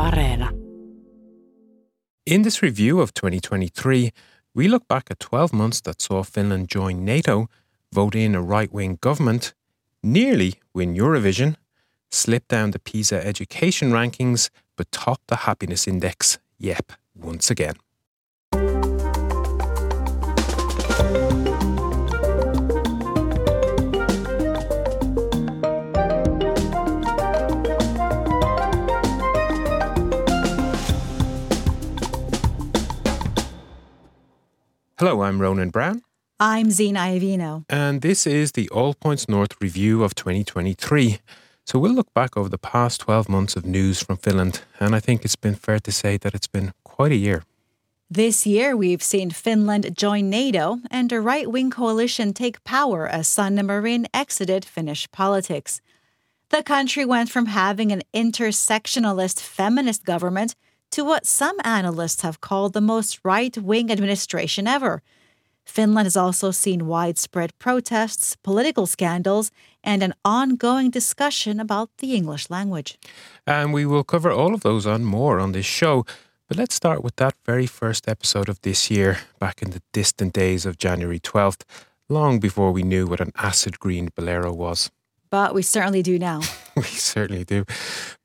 Areena. In this review of 2023, we look back at 12 months that saw Finland join NATO, vote in a right wing government, nearly win Eurovision, slip down the PISA education rankings, but top the happiness index, yep, once again. Hello, I'm Ronan Browne. I'm Zena Iovino. And this is the All Points North review of 2023. So we'll look back over the past 12 months of news from Finland, and I think it's been fair to say that it's been quite a year. This year, we've seen Finland join NATO and a right wing coalition take power as Sanna Marin exited Finnish politics. The country went from having an intersectionalist feminist government to what some analysts have called the most right wing administration ever. Finland has also seen widespread protests, political scandals, and an ongoing discussion about the English language. And we will cover all of those and more on this show. But let's start with that very first episode of this year, back in the distant days of January 12th, long before we knew what an acid green bolero was. But we certainly do now. we certainly do.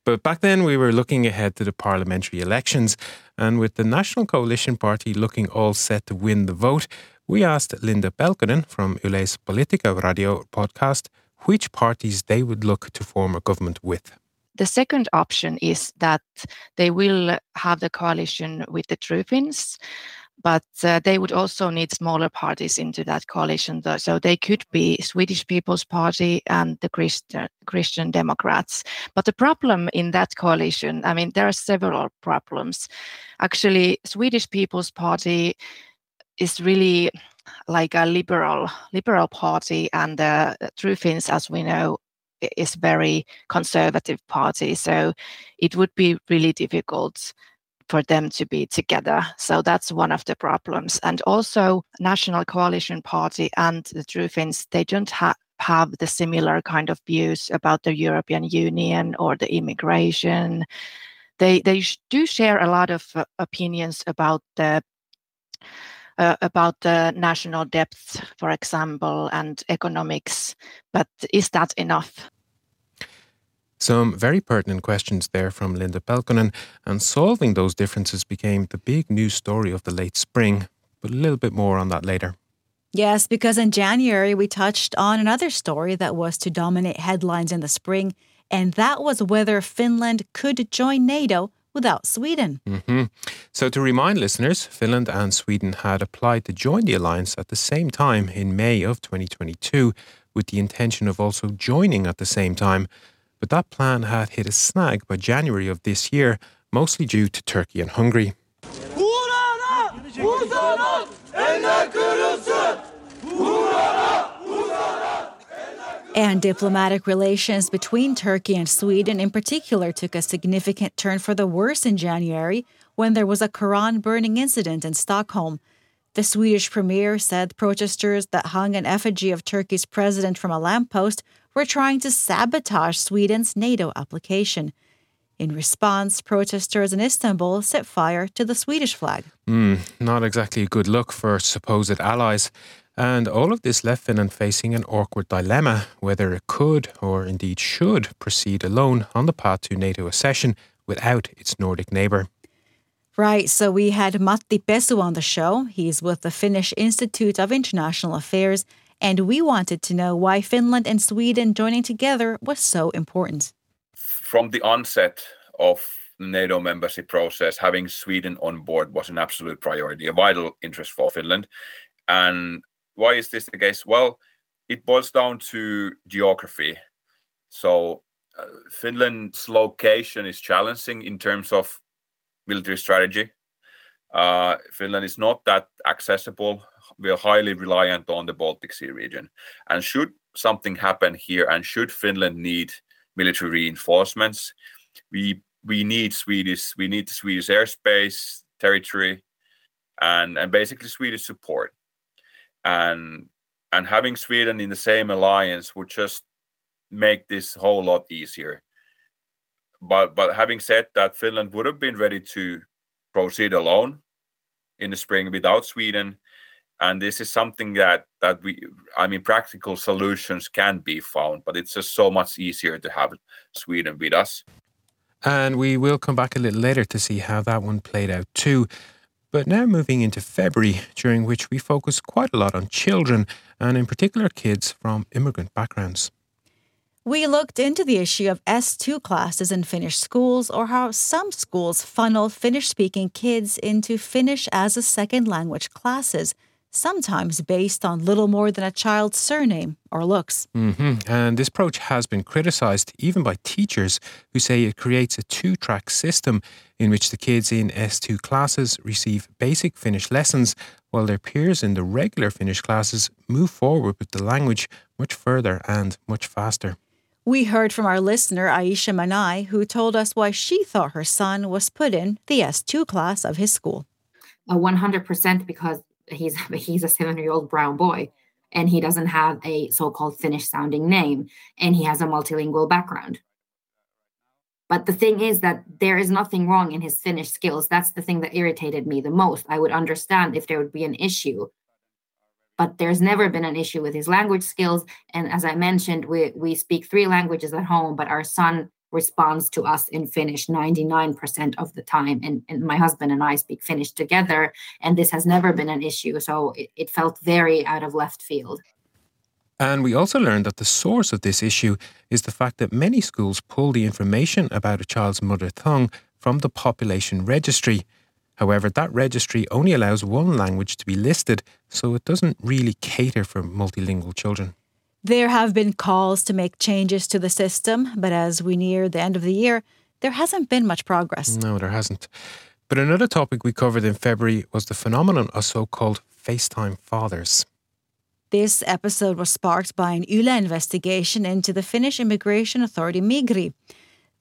But back then, we were looking ahead to the parliamentary elections. And with the National Coalition Party looking all set to win the vote, we asked Linda Pelkonen from Yle's Politica Radio podcast which parties they would look to form a government with. The second option is that they will have the coalition with the True Finns, but uh, they would also need smaller parties into that coalition. Though. So they could be Swedish People's Party and the Christian, Christian Democrats. But the problem in that coalition, I mean, there are several problems. Actually, Swedish People's Party is really like a liberal liberal party, and the True Finns, as we know, is very conservative party. So it would be really difficult for them to be together. So that's one of the problems. And also, National Coalition Party and the True Finns, they don't have have the similar kind of views about the European Union or the immigration. They they do share a lot of uh, opinions about the uh, about the national depth, for example, and economics. But is that enough? Some very pertinent questions there from Linda Pelkonen, and solving those differences became the big news story of the late spring. But a little bit more on that later. Yes, because in January we touched on another story that was to dominate headlines in the spring, and that was whether Finland could join NATO without Sweden. Mm-hmm. So, to remind listeners, Finland and Sweden had applied to join the alliance at the same time in May of 2022, with the intention of also joining at the same time. But that plan had hit a snag by January of this year, mostly due to Turkey and Hungary. And diplomatic relations between Turkey and Sweden, in particular, took a significant turn for the worse in January when there was a Quran burning incident in Stockholm. The Swedish premier said protesters that hung an effigy of Turkey's president from a lamppost were trying to sabotage Sweden's NATO application. In response, protesters in Istanbul set fire to the Swedish flag. Mm, not exactly a good look for supposed allies. And all of this left Finland facing an awkward dilemma whether it could, or indeed should, proceed alone on the path to NATO accession without its Nordic neighbour. Right, so we had Matti Pesu on the show. He's with the Finnish Institute of International Affairs, and we wanted to know why Finland and Sweden joining together was so important. From the onset of NATO membership process, having Sweden on board was an absolute priority, a vital interest for Finland. And why is this the case? Well, it boils down to geography. So uh, Finland's location is challenging in terms of military strategy. Uh, Finland is not that accessible. We are highly reliant on the Baltic Sea region. And should something happen here, and should Finland need military reinforcements, we we need Swedish we need the Swedish airspace, territory, and and basically Swedish support and and having Sweden in the same alliance would just make this whole lot easier. but but having said that, Finland would have been ready to proceed alone in the spring without Sweden, and this is something that that we, I mean, practical solutions can be found, but it's just so much easier to have Sweden with us. And we will come back a little later to see how that one played out too. But now moving into February, during which we focus quite a lot on children, and in particular kids from immigrant backgrounds. We looked into the issue of S2 classes in Finnish schools or how some schools funnel Finnish speaking kids into Finnish as a second language classes, sometimes based on little more than a child's surname or looks. Mm-hmm. And this approach has been criticized even by teachers who say it creates a two track system in which the kids in S2 classes receive basic Finnish lessons while their peers in the regular Finnish classes move forward with the language much further and much faster. We heard from our listener, Aisha Manai, who told us why she thought her son was put in the S2 class of his school. Uh, 100% because he's, he's a seven year old brown boy and he doesn't have a so called Finnish sounding name and he has a multilingual background. But the thing is that there is nothing wrong in his Finnish skills. That's the thing that irritated me the most. I would understand if there would be an issue but there's never been an issue with his language skills. And as I mentioned, we, we speak three languages at home, but our son responds to us in Finnish 99% of the time. And, and my husband and I speak Finnish together, and this has never been an issue. So it, it felt very out of left field. And we also learned that the source of this issue is the fact that many schools pull the information about a child's mother tongue from the population registry. However, that registry only allows one language to be listed, so it doesn't really cater for multilingual children. There have been calls to make changes to the system, but as we near the end of the year, there hasn't been much progress. No, there hasn't. But another topic we covered in February was the phenomenon of so called FaceTime fathers. This episode was sparked by an Yle investigation into the Finnish immigration authority Migri.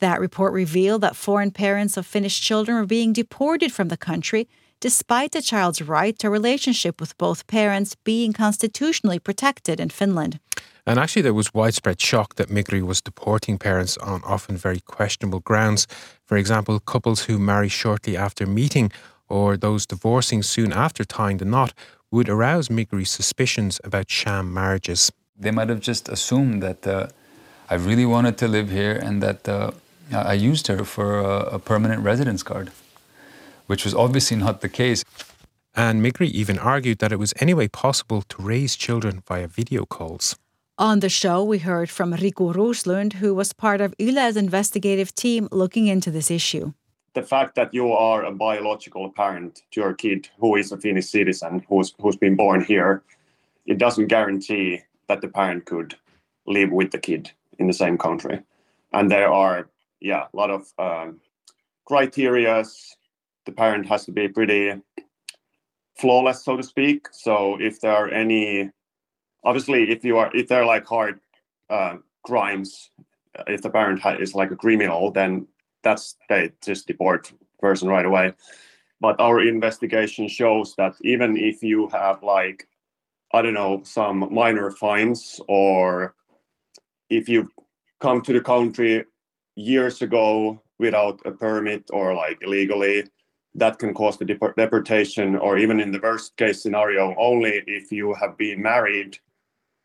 That report revealed that foreign parents of Finnish children were being deported from the country despite the child's right to a relationship with both parents being constitutionally protected in Finland. And actually, there was widespread shock that Migri was deporting parents on often very questionable grounds. For example, couples who marry shortly after meeting or those divorcing soon after tying the knot would arouse Migri's suspicions about sham marriages. They might have just assumed that uh, I really wanted to live here and that uh, I used her for a, a permanent residence card, which was obviously not the case. And Migri even argued that it was anyway possible to raise children via video calls. On the show, we heard from Riku Roslund, who was part of Yle's investigative team looking into this issue. The fact that you are a biological parent to your kid who is a Finnish citizen, who's, who's been born here, it doesn't guarantee that the parent could live with the kid in the same country. And there are yeah, a lot of um, criterias. The parent has to be pretty flawless, so to speak. So if there are any, obviously, if you are, if they're like hard uh, crimes, if the parent is like a criminal, then that's they just deport person right away. But our investigation shows that even if you have like, I don't know, some minor fines or if you come to the country years ago without a permit or like illegally that can cause the deport- deportation or even in the worst case scenario only if you have been married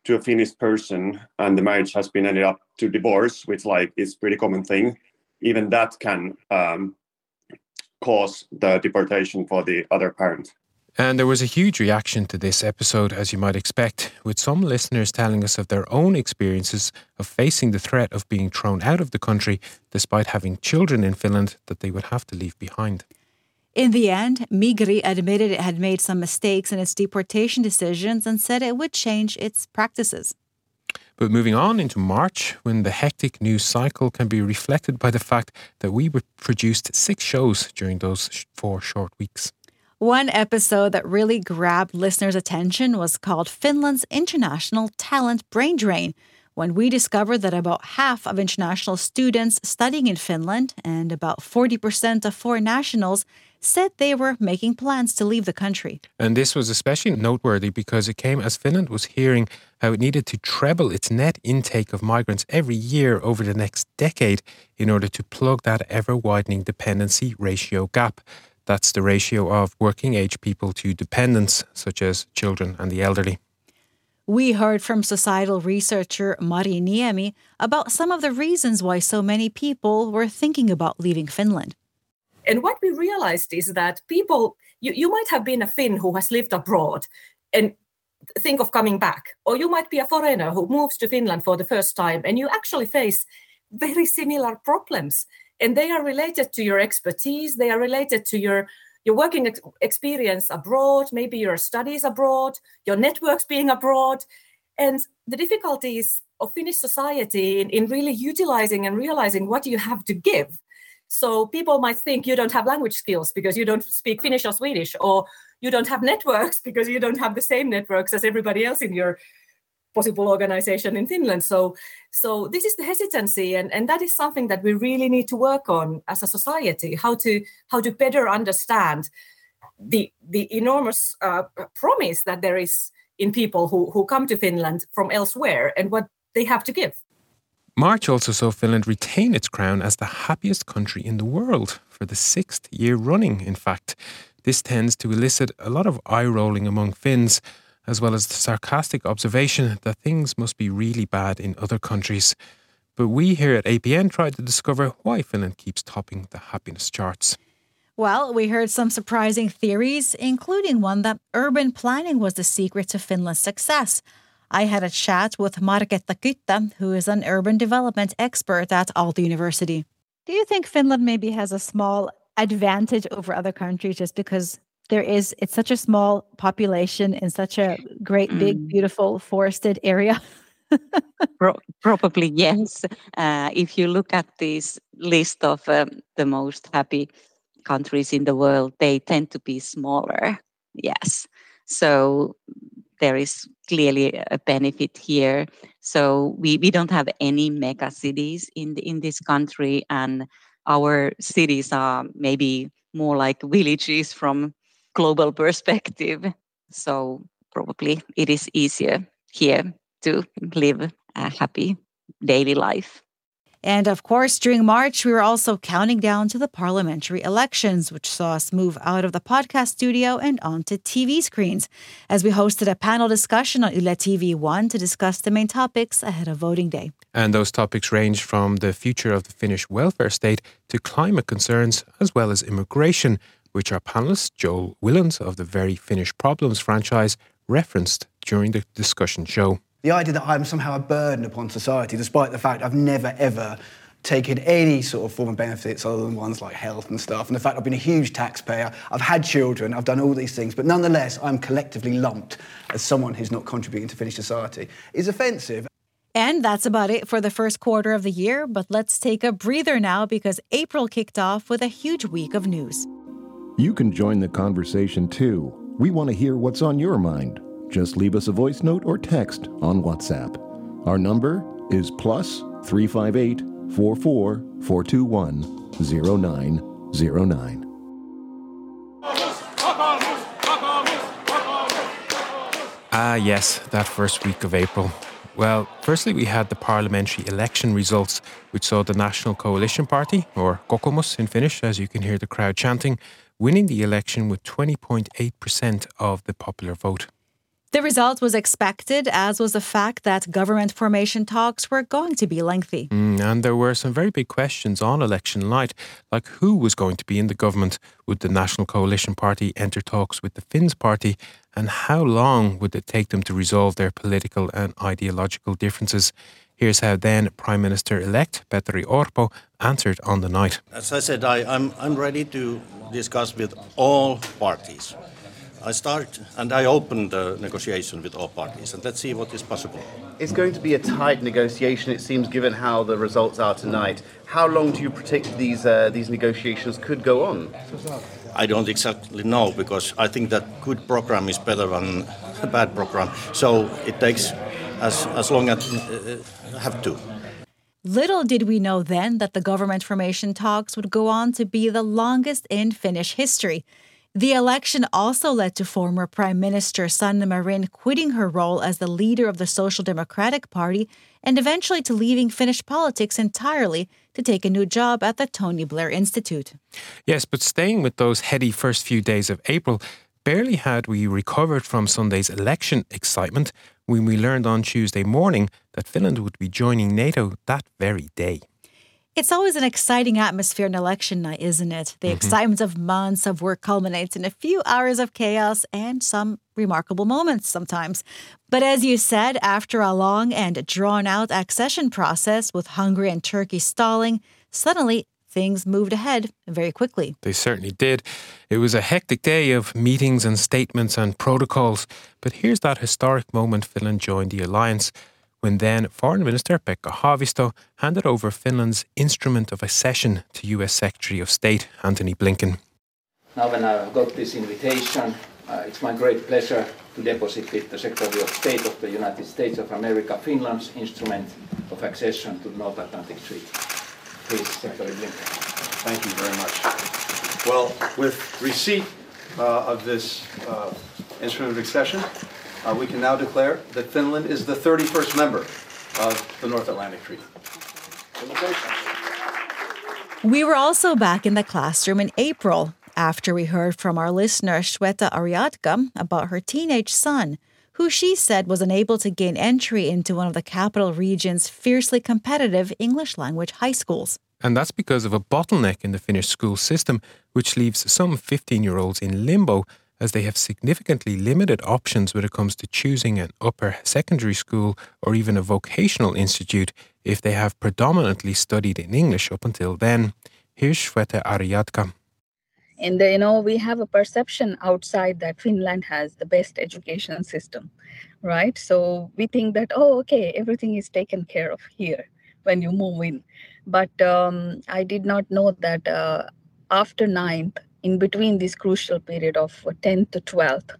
to a finnish person and the marriage has been ended up to divorce which like is pretty common thing even that can um, cause the deportation for the other parent and there was a huge reaction to this episode, as you might expect, with some listeners telling us of their own experiences of facing the threat of being thrown out of the country despite having children in Finland that they would have to leave behind. In the end, Migri admitted it had made some mistakes in its deportation decisions and said it would change its practices. But moving on into March, when the hectic news cycle can be reflected by the fact that we produced six shows during those four short weeks. One episode that really grabbed listeners' attention was called Finland's International Talent Brain Drain, when we discovered that about half of international students studying in Finland and about 40% of foreign nationals said they were making plans to leave the country. And this was especially noteworthy because it came as Finland was hearing how it needed to treble its net intake of migrants every year over the next decade in order to plug that ever widening dependency ratio gap. That's the ratio of working age people to dependents, such as children and the elderly. We heard from societal researcher Mari Niemi about some of the reasons why so many people were thinking about leaving Finland. And what we realized is that people, you, you might have been a Finn who has lived abroad and think of coming back, or you might be a foreigner who moves to Finland for the first time and you actually face very similar problems. And they are related to your expertise, they are related to your your working ex- experience abroad, maybe your studies abroad, your networks being abroad, and the difficulties of Finnish society in, in really utilizing and realizing what you have to give. So people might think you don't have language skills because you don't speak Finnish or Swedish, or you don't have networks because you don't have the same networks as everybody else in your possible organization in Finland. So, so this is the hesitancy, and, and that is something that we really need to work on as a society. How to how to better understand the the enormous uh, promise that there is in people who who come to Finland from elsewhere, and what they have to give. March also saw Finland retain its crown as the happiest country in the world for the sixth year running. In fact, this tends to elicit a lot of eye rolling among Finns as well as the sarcastic observation that things must be really bad in other countries. But we here at APN tried to discover why Finland keeps topping the happiness charts. Well, we heard some surprising theories, including one that urban planning was the secret to Finland's success. I had a chat with Marketta Kyttä, who is an urban development expert at Aalto University. Do you think Finland maybe has a small advantage over other countries just because there is it's such a small population in such a great big mm. beautiful forested area. Pro- probably yes. Uh, if you look at this list of um, the most happy countries in the world they tend to be smaller yes. So there is clearly a benefit here. So we, we don't have any mega cities in the, in this country and our cities are maybe more like villages from global perspective. So probably it is easier here to live a happy daily life. And of course, during March, we were also counting down to the parliamentary elections, which saw us move out of the podcast studio and onto TV screens as we hosted a panel discussion on Yle TV 1 to discuss the main topics ahead of voting day. And those topics range from the future of the Finnish welfare state to climate concerns, as well as immigration, which our panelist Joel Willans of the Very Finnish Problems franchise, referenced during the discussion show. The idea that I'm somehow a burden upon society, despite the fact I've never ever taken any sort of form of benefits other than ones like health and stuff, and the fact I've been a huge taxpayer, I've had children, I've done all these things, but nonetheless, I'm collectively lumped as someone who's not contributing to Finnish society, is offensive. And that's about it for the first quarter of the year, but let's take a breather now because April kicked off with a huge week of news. You can join the conversation too. We want to hear what's on your mind. Just leave us a voice note or text on WhatsApp. Our number is plus 358 44 421 0909. Ah, yes, that first week of April. Well, firstly, we had the parliamentary election results, which saw the National Coalition Party, or Kokoomus in Finnish, as you can hear the crowd chanting, winning the election with 20.8% of the popular vote. The result was expected, as was the fact that government formation talks were going to be lengthy. Mm, and there were some very big questions on election night, like who was going to be in the government? Would the National Coalition Party enter talks with the Finns Party? And how long would it take them to resolve their political and ideological differences? Here's how then Prime Minister elect Petteri Orpo answered on the night. As I said, I, I'm, I'm ready to discuss with all parties. I start and I open the negotiation with all parties, and let's see what is possible. It's going to be a tight negotiation, it seems, given how the results are tonight. How long do you predict these uh, these negotiations could go on? I don't exactly know because I think that good program is better than a bad program. So it takes as, as long as uh, have to. Little did we know then that the government formation talks would go on to be the longest in Finnish history. The election also led to former Prime Minister Sanna Marin quitting her role as the leader of the Social Democratic Party and eventually to leaving Finnish politics entirely to take a new job at the Tony Blair Institute. Yes, but staying with those heady first few days of April, barely had we recovered from Sunday's election excitement when we learned on Tuesday morning that Finland would be joining NATO that very day. It's always an exciting atmosphere in election night, isn't it? The mm-hmm. excitement of months of work culminates in a few hours of chaos and some remarkable moments sometimes. But as you said, after a long and drawn out accession process with Hungary and Turkey stalling, suddenly things moved ahead very quickly. They certainly did. It was a hectic day of meetings and statements and protocols. But here's that historic moment Finland joined the alliance when then Foreign Minister Pekka Haavisto handed over Finland's instrument of accession to US Secretary of State Antony Blinken. Now, when I've got this invitation, uh, it's my great pleasure to deposit with the Secretary of State of the United States of America Finland's instrument of accession to the North Atlantic Treaty. Thank you very much. Well, with receipt uh, of this uh, instrument of accession, uh, we can now declare that Finland is the 31st member of the North Atlantic Treaty. We were also back in the classroom in April after we heard from our listener Shweta Ariadka about her teenage son, who she said was unable to gain entry into one of the capital region's fiercely competitive English language high schools. And that's because of a bottleneck in the Finnish school system, which leaves some 15 year olds in limbo as they have significantly limited options when it comes to choosing an upper secondary school or even a vocational institute if they have predominantly studied in English up until then. Here's Shweta Ariadka. And you know, we have a perception outside that Finland has the best education system, right? So we think that, oh, okay, everything is taken care of here when you move in. But um, I did not know that uh, after ninth, in between this crucial period of 10th to 12th,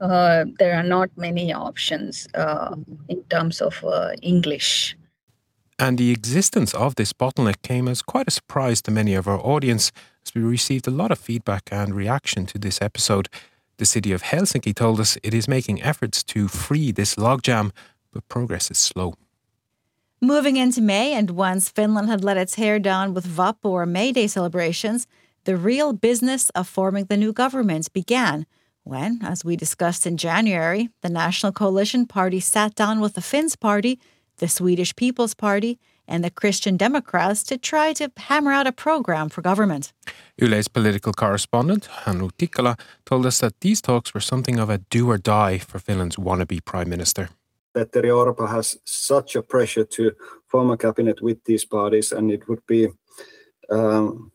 uh, there are not many options uh, in terms of uh, English. And the existence of this bottleneck came as quite a surprise to many of our audience, as we received a lot of feedback and reaction to this episode. The city of Helsinki told us it is making efforts to free this logjam, but progress is slow. Moving into May, and once Finland had let its hair down with Vappu or May Day celebrations, the real business of forming the new government began when, as we discussed in January, the National Coalition Party sat down with the Finns Party, the Swedish People's Party, and the Christian Democrats to try to hammer out a program for government. Yle's political correspondent, Hannu Tikala, told us that these talks were something of a do or die for Finland's wannabe prime minister. That Petteri Orpo has such a pressure to form a cabinet with these parties, and it would be um,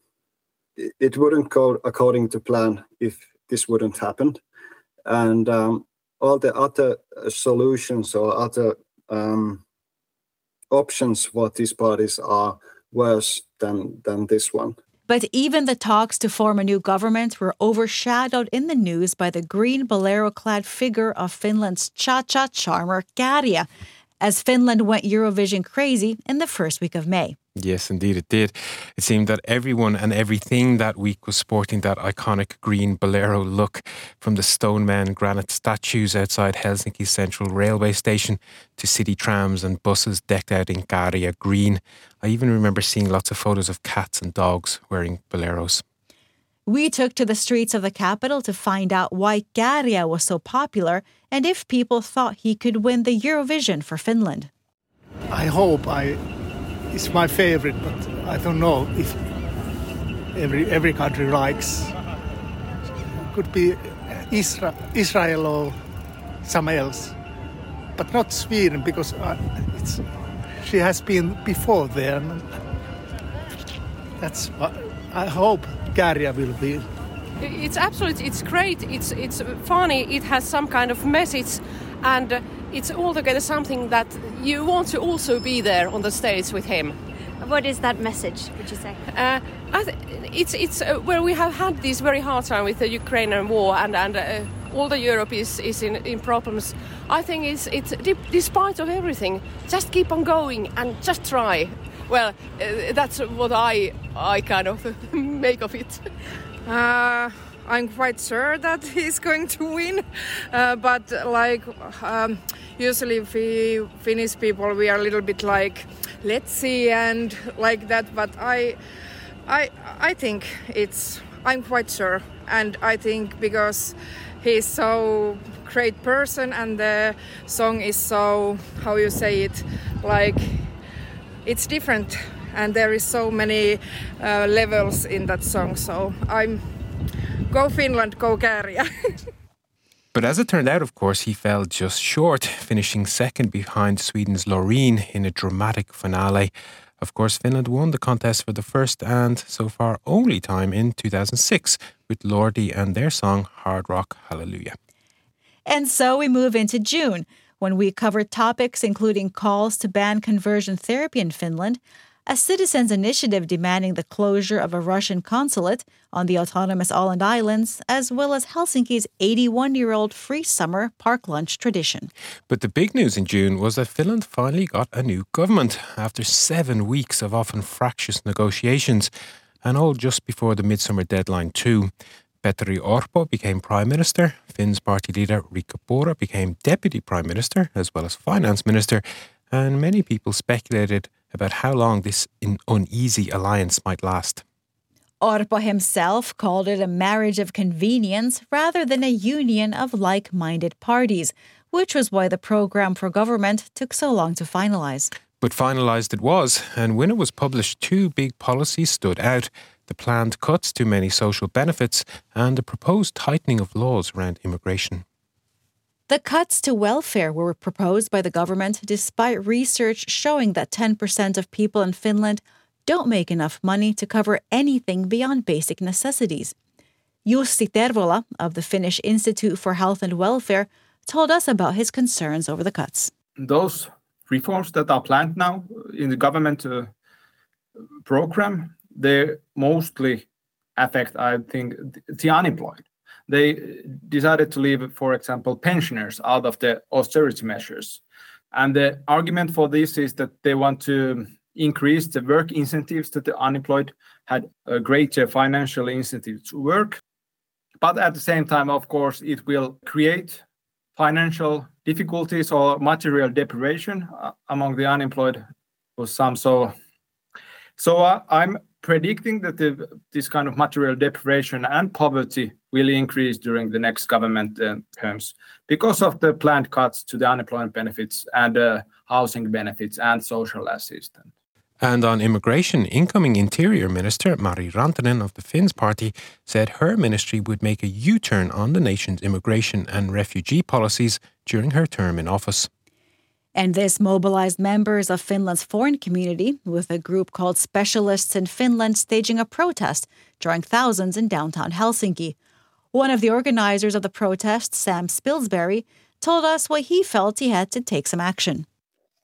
it wouldn't go according to plan if this wouldn't happen. And um, all the other uh, solutions or other um, options for these parties are worse than, than this one. But even the talks to form a new government were overshadowed in the news by the green bolero clad figure of Finland's cha cha charmer Käärijä, as Finland went Eurovision crazy in the first week of May. Yes, indeed, it did. It seemed that everyone and everything that week was sporting that iconic green bolero look from the stone man granite statues outside Helsinki Central Railway Station to city trams and buses decked out in Käärijä green. I even remember seeing lots of photos of cats and dogs wearing boleros. We took to the streets of the capital to find out why Käärijä was so popular and if people thought he could win the Eurovision for Finland. I hope I it's my favorite, but I don't know if every every country likes. Could be Isra- Israel or some else, but not Sweden because uh, it's she has been before there. That's what I hope Käärijä will be. It's absolutely it's great. It's it's funny. It has some kind of message, and it's altogether something that you want to also be there on the stage with him. What is that message, would you say? Uh, th- it's it's uh, where we have had this very hard time with the Ukrainian war and and uh, all the Europe is, is in, in problems. I think it's it's despite of everything, just keep on going and just try. Well, uh, that's what I I kind of make of it. Uh, I'm quite sure that he's going to win, uh, but like um, usually we Finnish people we are a little bit like let's see and like that. But I I I think it's I'm quite sure, and I think because he's so great person and the song is so how you say it like it's different and there is so many uh, levels in that song so i'm go finland go Käärijä But as it turned out, of course, he fell just short, finishing second behind Sweden's Loreen in a dramatic finale. Of course, Finland won the contest for the first and so far only time in 2006 with Lordi and their song Hard Rock Hallelujah. And so we move into June, when we cover topics including calls to ban conversion therapy in Finland, a citizens' initiative demanding the closure of a Russian consulate on the autonomous Åland Islands, as well as Helsinki's 81 year old free summer park lunch tradition. But the big news in June was that Finland finally got a new government after seven weeks of often fractious negotiations, and all just before the midsummer deadline, too. Petteri Orpo became Prime Minister, Finn's party leader Riikka Purra became Deputy Prime Minister as well as Finance Minister, and many people speculated about how long this uneasy alliance might last. Orpo himself called it a marriage of convenience rather than a union of like minded parties, which was why the program for government took so long to finalize. But finalized it was, and when it was published, two big policies stood out the planned cuts to many social benefits and the proposed tightening of laws around immigration. The cuts to welfare were proposed by the government despite research showing that 10% of people in Finland don't make enough money to cover anything beyond basic necessities. Jussi Tervola of the Finnish Institute for Health and Welfare told us about his concerns over the cuts. Those reforms that are planned now in the government uh, program, they mostly affect, I think, the unemployed they decided to leave, for example, pensioners out of the austerity measures. And the argument for this is that they want to increase the work incentives that the unemployed had a greater financial incentive to work. But at the same time, of course, it will create financial difficulties or material deprivation uh, among the unemployed for some. So, so uh, I'm predicting that the, this kind of material deprivation and poverty will increase during the next government uh, terms because of the planned cuts to the unemployment benefits and uh, housing benefits and social assistance. And on immigration, incoming Interior Minister Mari Rantanen of the Finns party said her ministry would make a U turn on the nation's immigration and refugee policies during her term in office. And this mobilized members of Finland's foreign community, with a group called Specialists in Finland staging a protest, drawing thousands in downtown Helsinki. One of the organizers of the protest, Sam Spilsbury, told us why he felt he had to take some action.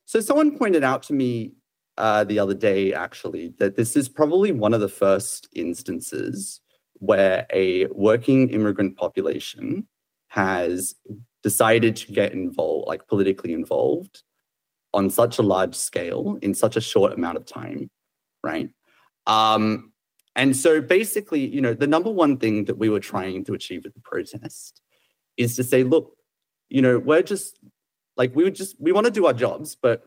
So, someone pointed out to me uh, the other day, actually, that this is probably one of the first instances where a working immigrant population has decided to get involved, like politically involved, on such a large scale in such a short amount of time, right? Um, and so basically, you know, the number one thing that we were trying to achieve with the protest is to say, look, you know, we're just like we would just we want to do our jobs, but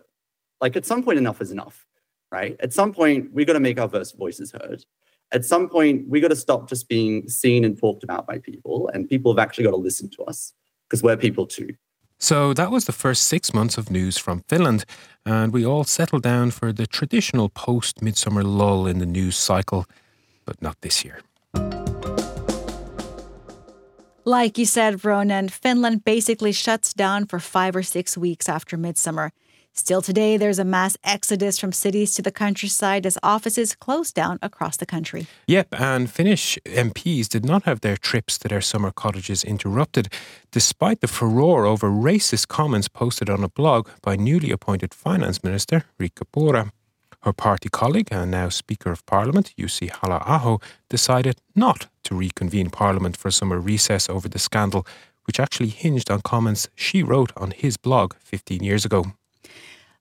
like at some point enough is enough, right? At some point, we got to make our voices heard. At some point, we got to stop just being seen and talked about by people, and people have actually got to listen to us because we're people too. So that was the first six months of news from Finland, and we all settled down for the traditional post midsummer lull in the news cycle, but not this year. Like you said, Ronan, Finland basically shuts down for five or six weeks after midsummer. Still today, there's a mass exodus from cities to the countryside as offices close down across the country. Yep, and Finnish MPs did not have their trips to their summer cottages interrupted, despite the furore over racist comments posted on a blog by newly appointed Finance Minister Riikka Purra. Her party colleague and now Speaker of Parliament, Jussi Halla-aho, decided not to reconvene Parliament for summer recess over the scandal, which actually hinged on comments she wrote on his blog 15 years ago.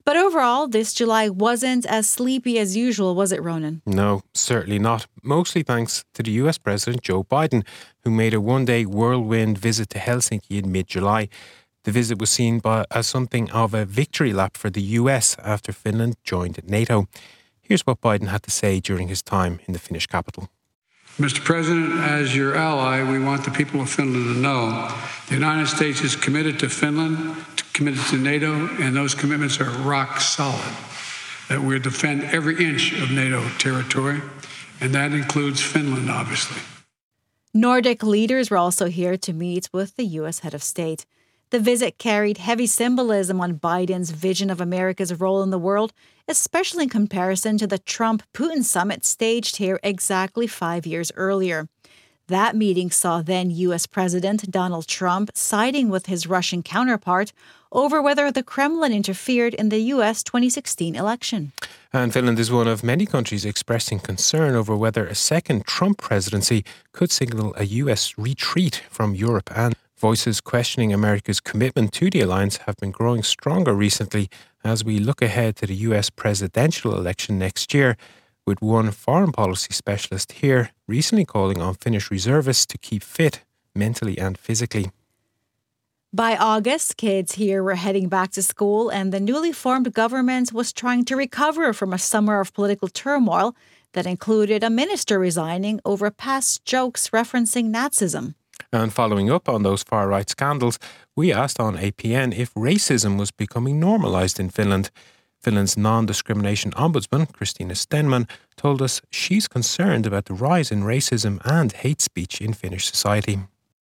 But overall, this July wasn't as sleepy as usual, was it, Ronan? No, certainly not. Mostly thanks to the US President Joe Biden, who made a one day whirlwind visit to Helsinki in mid July. The visit was seen by, as something of a victory lap for the US after Finland joined NATO. Here's what Biden had to say during his time in the Finnish capital. Mr. President, as your ally, we want the people of Finland to know the United States is committed to Finland, committed to NATO, and those commitments are rock solid. That we'll defend every inch of NATO territory, and that includes Finland, obviously. Nordic leaders were also here to meet with the U.S. head of state. The visit carried heavy symbolism on Biden's vision of America's role in the world, especially in comparison to the Trump Putin summit staged here exactly five years earlier. That meeting saw then U.S. President Donald Trump siding with his Russian counterpart over whether the Kremlin interfered in the U.S. 2016 election. And Finland is one of many countries expressing concern over whether a second Trump presidency could signal a U.S. retreat from Europe and Voices questioning America's commitment to the alliance have been growing stronger recently as we look ahead to the US presidential election next year, with one foreign policy specialist here recently calling on Finnish reservists to keep fit mentally and physically. By August, kids here were heading back to school, and the newly formed government was trying to recover from a summer of political turmoil that included a minister resigning over past jokes referencing Nazism. And following up on those far right scandals, we asked on APN if racism was becoming normalised in Finland. Finland's non discrimination ombudsman, Kristina Stenman, told us she's concerned about the rise in racism and hate speech in Finnish society.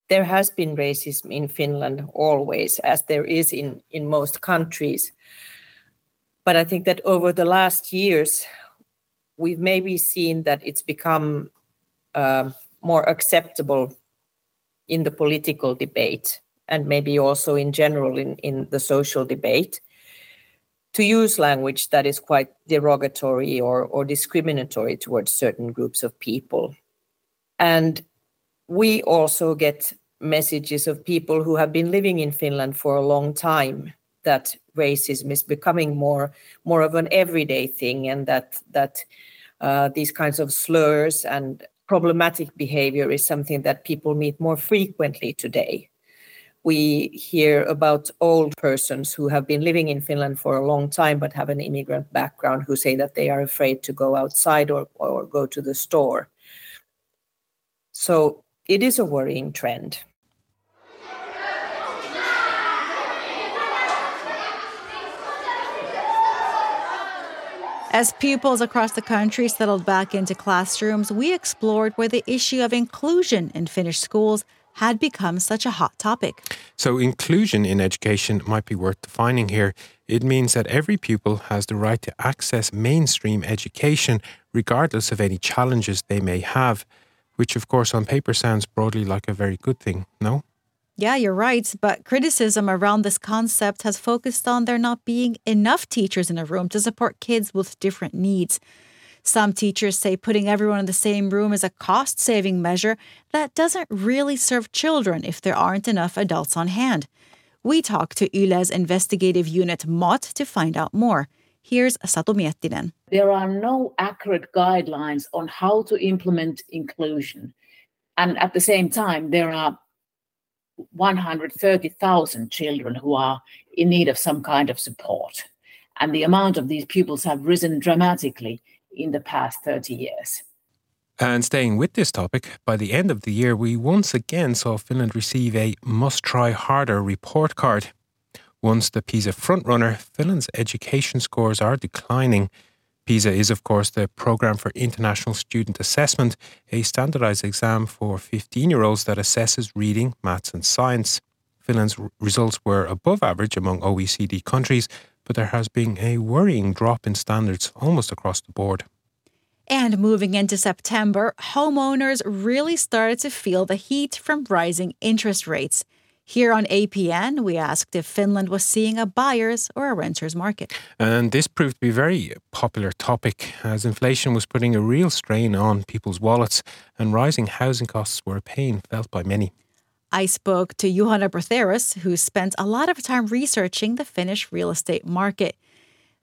There has been racism in Finland always, as there is in, in most countries. But I think that over the last years, we've maybe seen that it's become uh, more acceptable in the political debate and maybe also in general in, in the social debate to use language that is quite derogatory or, or discriminatory towards certain groups of people. And we also get messages of people who have been living in Finland for a long time that racism is becoming more more of an everyday thing and that that uh, these kinds of slurs and problematic behavior is something that people meet more frequently today. We hear about old persons who have been living in Finland for a long time but have an immigrant background who say that they are afraid to go outside or, or go to the store. So it is a worrying trend. As pupils across the country settled back into classrooms, we explored where the issue of inclusion in Finnish schools had become such a hot topic. So, inclusion in education might be worth defining here. It means that every pupil has the right to access mainstream education, regardless of any challenges they may have, which, of course, on paper sounds broadly like a very good thing, no? Yeah, you're right. But criticism around this concept has focused on there not being enough teachers in a room to support kids with different needs. Some teachers say putting everyone in the same room is a cost saving measure that doesn't really serve children if there aren't enough adults on hand. We talked to Yle's investigative unit MOT to find out more. Here's Satu Miettinen. There are no accurate guidelines on how to implement inclusion. And at the same time, there are 130,000 children who are in need of some kind of support. And the amount of these pupils have risen dramatically in the past 30 years. And staying with this topic, by the end of the year, we once again saw Finland receive a must try harder report card. Once the PISA frontrunner, Finland's education scores are declining. PISA is, of course, the Programme for International Student Assessment, a standardized exam for 15 year olds that assesses reading, maths, and science. Finland's results were above average among OECD countries, but there has been a worrying drop in standards almost across the board. And moving into September, homeowners really started to feel the heat from rising interest rates. Here on APN, we asked if Finland was seeing a buyer's or a renter's market. And this proved to be a very popular topic as inflation was putting a real strain on people's wallets and rising housing costs were a pain felt by many. I spoke to Juhana Brotherus, who spent a lot of time researching the Finnish real estate market.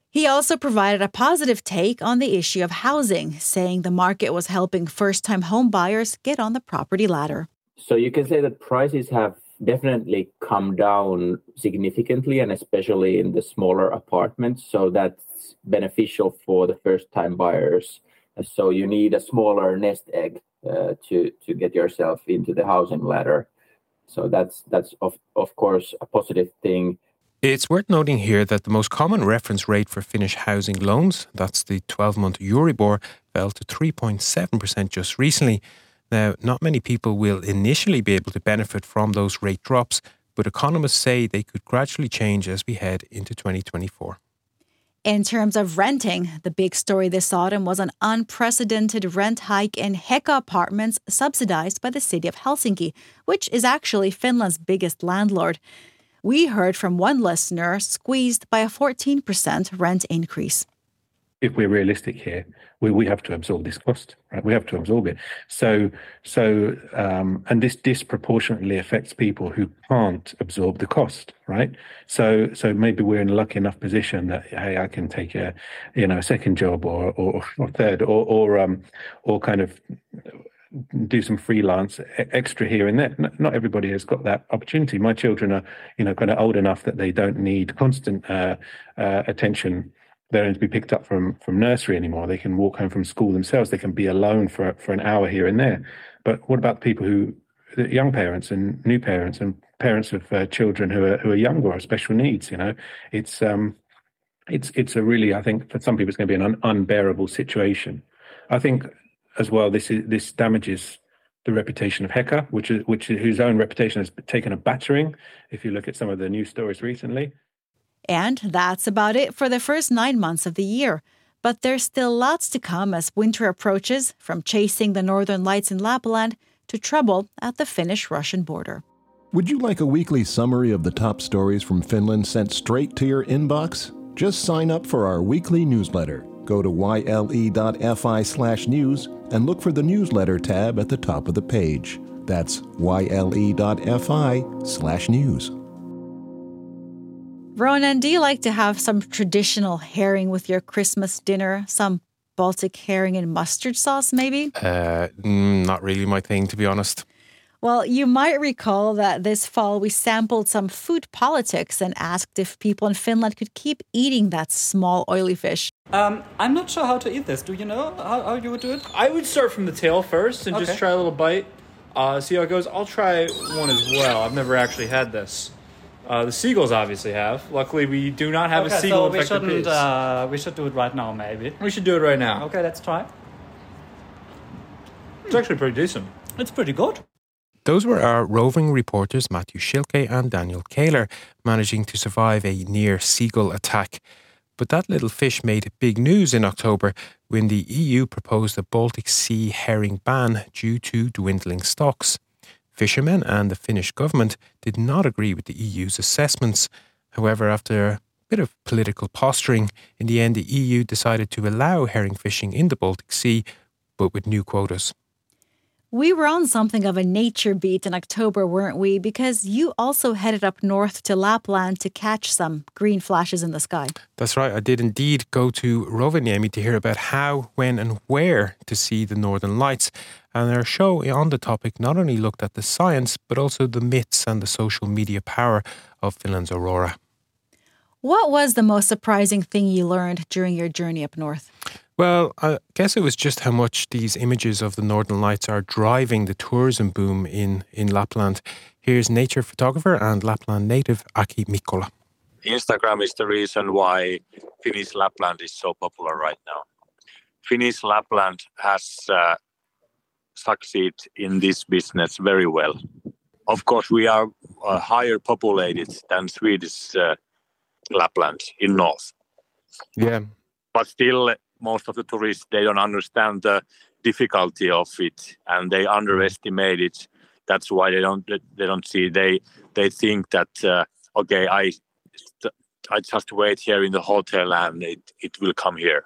He also provided a positive take on the issue of housing, saying the market was helping first time home buyers get on the property ladder. So you can say that prices have definitely come down significantly and especially in the smaller apartments. So that's beneficial for the first time buyers. So you need a smaller nest egg uh, to, to get yourself into the housing ladder. So that's that's of, of course a positive thing. It's worth noting here that the most common reference rate for Finnish housing loans, that's the 12 month Euribor, fell to 3.7% just recently. Now, not many people will initially be able to benefit from those rate drops, but economists say they could gradually change as we head into 2024. In terms of renting, the big story this autumn was an unprecedented rent hike in Heka apartments subsidized by the city of Helsinki, which is actually Finland's biggest landlord. We heard from one listener squeezed by a 14% rent increase. If we're realistic here, we, we have to absorb this cost, right? We have to absorb it. So, so, um, and this disproportionately affects people who can't absorb the cost, right? So, so maybe we're in a lucky enough position that hey, I can take a, you know, a second job or or, or third or or um or kind of do some freelance extra here and there. Not everybody has got that opportunity. My children are, you know, kind of old enough that they don't need constant uh, uh, attention. They don't need to be picked up from from nursery anymore. They can walk home from school themselves. They can be alone for for an hour here and there. But what about the people who, young parents and new parents and parents of uh, children who are who are younger or special needs? You know, it's um, it's it's a really I think for some people it's going to be an un- unbearable situation. I think as well, this is this damages the reputation of Heka, which is which whose own reputation has taken a battering. If you look at some of the news stories recently. And that's about it for the first nine months of the year. But there's still lots to come as winter approaches, from chasing the northern lights in Lapland to trouble at the Finnish Russian border. Would you like a weekly summary of the top stories from Finland sent straight to your inbox? Just sign up for our weekly newsletter. Go to yle.fi slash news and look for the newsletter tab at the top of the page. That's yle.fi slash news. Ronan, do you like to have some traditional herring with your Christmas dinner? Some Baltic herring and mustard sauce, maybe? Uh, mm, not really my thing, to be honest. Well, you might recall that this fall we sampled some food politics and asked if people in Finland could keep eating that small oily fish. Um, I'm not sure how to eat this. Do you know how, how you would do it? I would start from the tail first and Okay. just try a little bite. Uh, see how it goes. I'll try one as well. I've never actually had this. Uh, the seagulls obviously have. Luckily, we do not have okay, a seagull so we infected shouldn't. pigs. Uh, we should do it right now, maybe. we should do it right now. Okay, let's try. It's actually pretty decent. It's pretty good. Those were our roving reporters Matthew Schilke and Daniel Kaler managing to survive a near seagull attack. But that little fish made big news in October when the EU proposed a Baltic Sea herring ban due to dwindling stocks. Fishermen and the Finnish government did not agree with the EU's assessments. However, after a bit of political posturing, in the end the EU decided to allow herring fishing in the Baltic Sea, but with new quotas. We were on something of a nature beat in October, weren't we? Because you also headed up north to Lapland to catch some green flashes in the sky. That's right. I did indeed go to Rovaniemi to hear about how, when, and where to see the Northern Lights. And our show on the topic not only looked at the science, but also the myths and the social media power of Finland's aurora. What was the most surprising thing you learned during your journey up north? Well, I guess it was just how much these images of the Northern Lights are driving the tourism boom in, in Lapland. Here's nature photographer and Lapland native Aki Mikkola. Instagram is the reason why Finnish Lapland is so popular right now. Finnish Lapland has uh, succeeded in this business very well. Of course, we are uh, higher populated than Swedish uh, Lapland in north, Yeah. but still, most of the tourists they don't understand the difficulty of it, and they underestimate it that's why they don't they don't see they they think that uh, okay I I just wait here in the hotel and it, it will come here.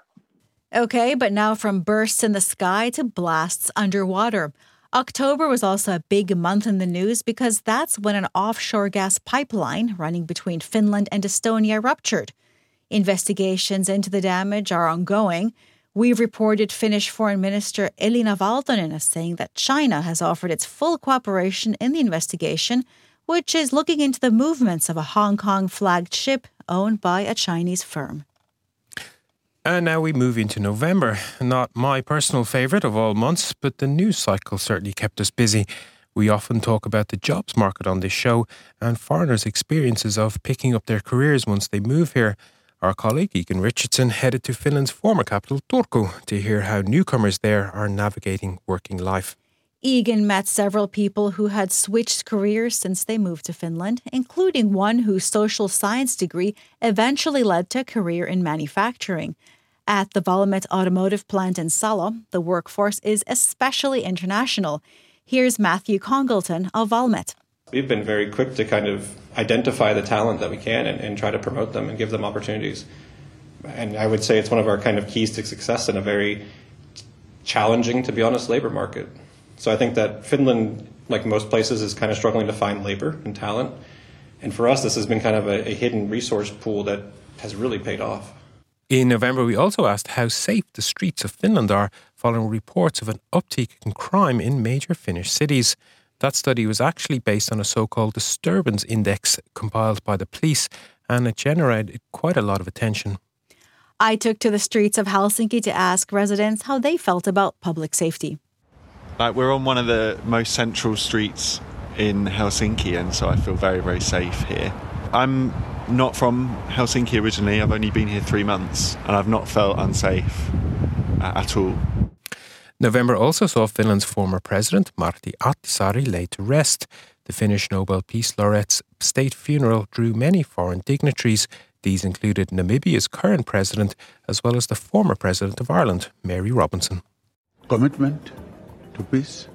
Okay, but now from bursts in the sky to blasts underwater. October was also a big month in the news because that's when an offshore gas pipeline running between Finland and Estonia ruptured. Investigations into the damage are ongoing. We've reported Finnish Foreign Minister Elina Valtonen as saying that China has offered its full cooperation in the investigation, which is looking into the movements of a Hong Kong flagged ship owned by a Chinese firm. And now we move into November. Not my personal favourite of all months, but the news cycle certainly kept us busy. We often talk about the jobs market on this show and foreigners' experiences of picking up their careers once they move here. Our colleague Egan Richardson headed to Finland's former capital, Turku, to hear how newcomers there are navigating working life. Egan met several people who had switched careers since they moved to Finland, including one whose social science degree eventually led to a career in manufacturing. At the Valmet automotive plant in Salo, the workforce is especially international. Here's Matthew Congleton of Valmet. We've been very quick to kind of identify the talent that we can and, and try to promote them and give them opportunities. And I would say it's one of our kind of keys to success in a very challenging, to be honest, labor market. So I think that Finland, like most places, is kind of struggling to find labor and talent. And for us, this has been kind of a, a hidden resource pool that has really paid off. In November, we also asked how safe the streets of Finland are following reports of an uptick in crime in major Finnish cities. That study was actually based on a so called disturbance index compiled by the police, and it generated quite a lot of attention. I took to the streets of Helsinki to ask residents how they felt about public safety. Like we're on one of the most central streets in Helsinki, and so I feel very, very safe here. I'm not from Helsinki originally. I've only been here three months, and I've not felt unsafe at all. November also saw Finland's former president, Martti Ahtisaari, laid to rest. The Finnish Nobel Peace Laureate's state funeral drew many foreign dignitaries. These included Namibia's current president, as well as the former president of Ireland, Mary Robinson. Commitment to peace,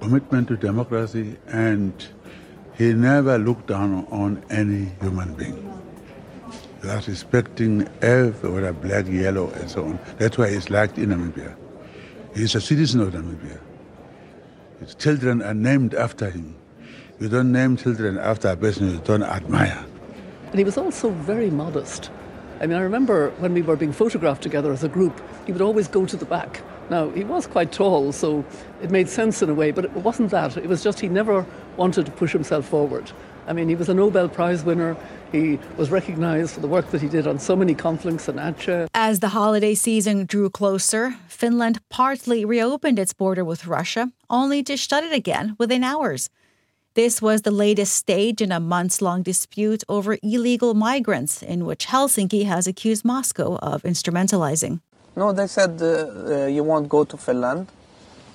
commitment to democracy, and he never looked down on any human being. That's respecting every black, yellow, and so on. That's why he's liked in Namibia. He's a citizen of Namibia. His children are named after him. You don't name children after a person you don't admire. And he was also very modest. I mean, I remember when we were being photographed together as a group, he would always go to the back now, he was quite tall, so it made sense in a way, but it wasn't that. It was just he never wanted to push himself forward. I mean, he was a Nobel Prize winner. He was recognized for the work that he did on so many conflicts in Aceh. As the holiday season drew closer, Finland partly reopened its border with Russia, only to shut it again within hours. This was the latest stage in a months long dispute over illegal migrants, in which Helsinki has accused Moscow of instrumentalizing. No, they said uh, uh, you won't go to Finland.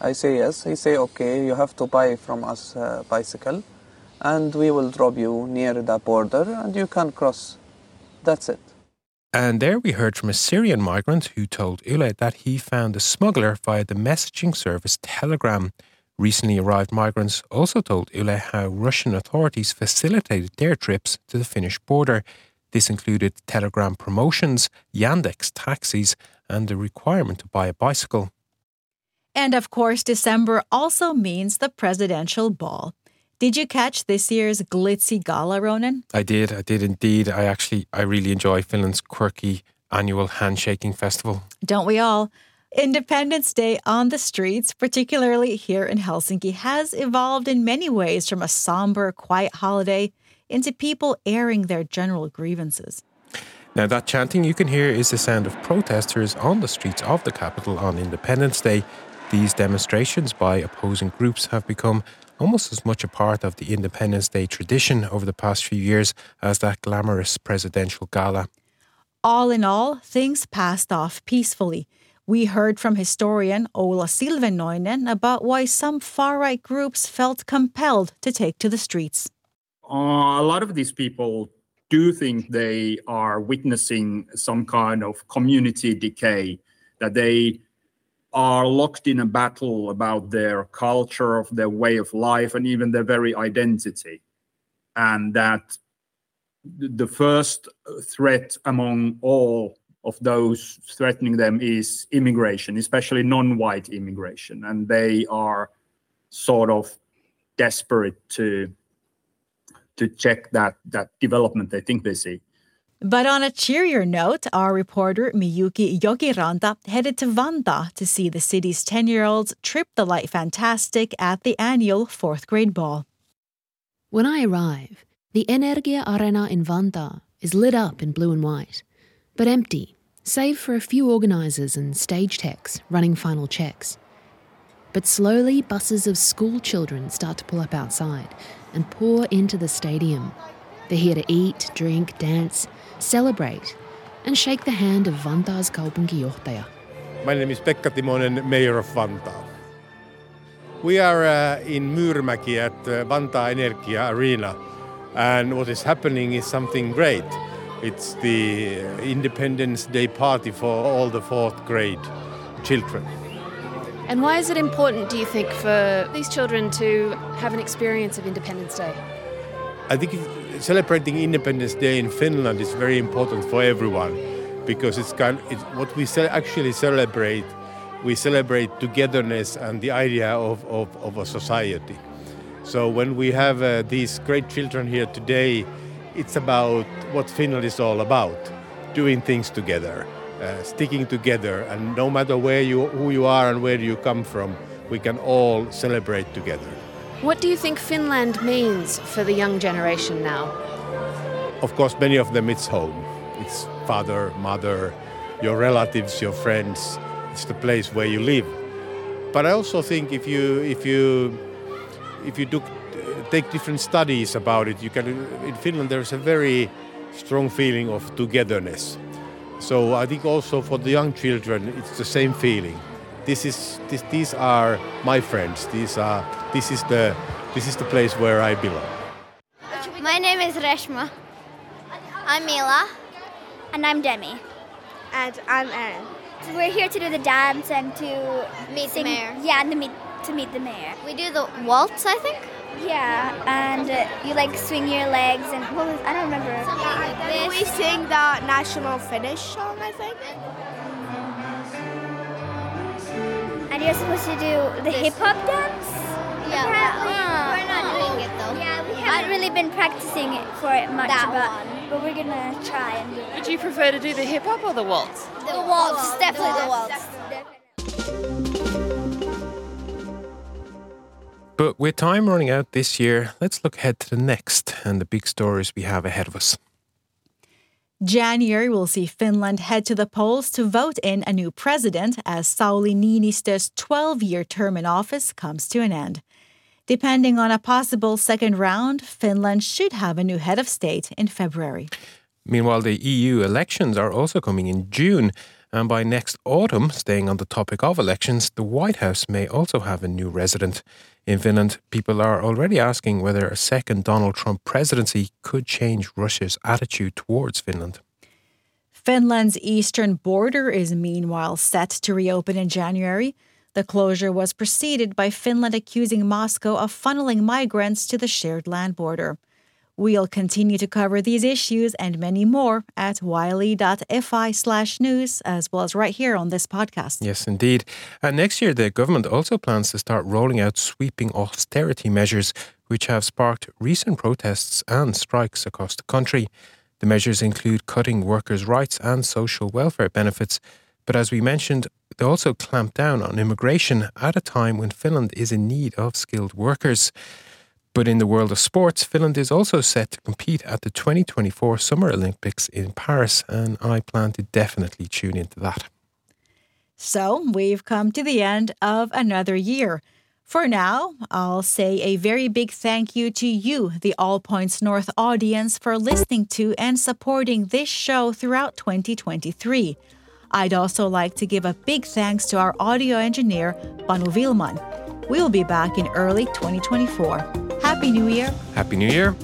I say yes. He say okay. You have to buy from us a bicycle, and we will drop you near the border, and you can cross. That's it. And there we heard from a Syrian migrant who told Yle that he found a smuggler via the messaging service Telegram. Recently arrived migrants also told Yle how Russian authorities facilitated their trips to the Finnish border. This included Telegram promotions, Yandex taxis, and the requirement to buy a bicycle. And of course, December also means the presidential ball. Did you catch this year's glitzy gala, Ronan? I did. I did indeed. I actually, I really enjoy Finland's quirky annual handshaking festival. Don't we all? Independence Day on the streets, particularly here in Helsinki, has evolved in many ways from a somber, quiet holiday into people airing their general grievances. Now, that chanting you can hear is the sound of protesters on the streets of the capital on Independence Day. These demonstrations by opposing groups have become almost as much a part of the Independence Day tradition over the past few years as that glamorous presidential gala. All in all, things passed off peacefully. We heard from historian Oula Silvennoinen about why some far right groups felt compelled to take to the streets. Uh, a lot of these people do think they are witnessing some kind of community decay, that they are locked in a battle about their culture, of their way of life, and even their very identity. And that the first threat among all of those threatening them is immigration, especially non white immigration. And they are sort of desperate to to check that that development they think they see. But on a cheerier note, our reporter Miyuki Jokiranta headed to Vantaa to see the city's 10 year olds trip the light fantastic at the annual fourth grade ball. When I arrive, the Energia Arena in Vantaa is lit up in blue and white, but empty, save for a few organisers and stage techs running final checks. But slowly, buses of school children start to pull up outside and pour into the stadium. They're here to eat, drink, dance, celebrate, and shake the hand of Vantaa's kaupunkijohtaja. My name is Pekka Timonen, Mayor of Vantaa. We are uh, in Myyrmäki at uh, Vantaa Energia Arena, and what is happening is something great. It's the Independence Day party for all the fourth grade children. And why is it important, do you think, for these children to have an experience of Independence Day? I think celebrating Independence Day in Finland is very important for everyone because it's kind it's what we actually celebrate. We celebrate togetherness and the idea of, of, of a society. So when we have uh, these great children here today, it's about what Finland is all about, doing things together, uh, sticking together, and no matter where you, who you are and where you come from, we can all celebrate together. What do you think Finland means for the young generation now? Of course, many of them it's home. It's father, mother, your relatives, your friends. It's the place where you live. But I also think if you if you if you do take different studies about it, you can in Finland there's a very strong feeling of togetherness. So I think also for the young children, it's the same feeling. This is this, these are my friends. These are this is the this is the place where I belong. My name is Reshma. I'm Mila. And I'm Demi. And I'm Erin. So we're here to do the dance and to meet sing, the mayor. Yeah, and to meet to meet the mayor. We do the waltz, I think. Yeah, and uh, you like swing your legs and what was I don't remember. Like we sing the national Finnish song, I think. You're supposed to do the hip hop dance. Yeah, apparently. uh, we're not doing it though. Yeah, we haven't really been practicing it for it much, That but, one. but we're gonna try and do it. Would you prefer to do the hip hop or the waltz? The waltz, definitely the waltz. But with time running out this year, let's look ahead to the next and the big stories we have ahead of us. January will see Finland head to the polls to vote in a new president as Sauli Niinistö's 12 year term in office comes to an end. Depending on a possible second round, Finland should have a new head of state in February. Meanwhile, the EU elections are also coming in June, and by next autumn, staying on the topic of elections, the White House may also have a new resident. In Finland, people are already asking whether a second Donald Trump presidency could change Russia's attitude towards Finland. Finland's eastern border is meanwhile set to reopen in January. The closure was preceded by Finland accusing Moscow of funneling migrants to the shared land border. We'll continue to cover these issues and many more at yle.fi slash news, as well as right here on this podcast. Yes, indeed. And next year, the government also plans to start rolling out sweeping austerity measures, which have sparked recent protests and strikes across the country. The measures include cutting workers' rights and social welfare benefits. But as we mentioned, they also clamp down on immigration at a time when Finland is in need of skilled workers. But in the world of sports, Finland is also set to compete at the 2024 Summer Olympics in Paris, and I plan to definitely tune into that. So we've come to the end of another year. For now, I'll say a very big thank you to you, the All Points North audience, for listening to and supporting this show throughout 2023. I'd also like to give a big thanks to our audio engineer, Panu Willman. We'll be back in early 2024. Happy New Year! Happy New Year!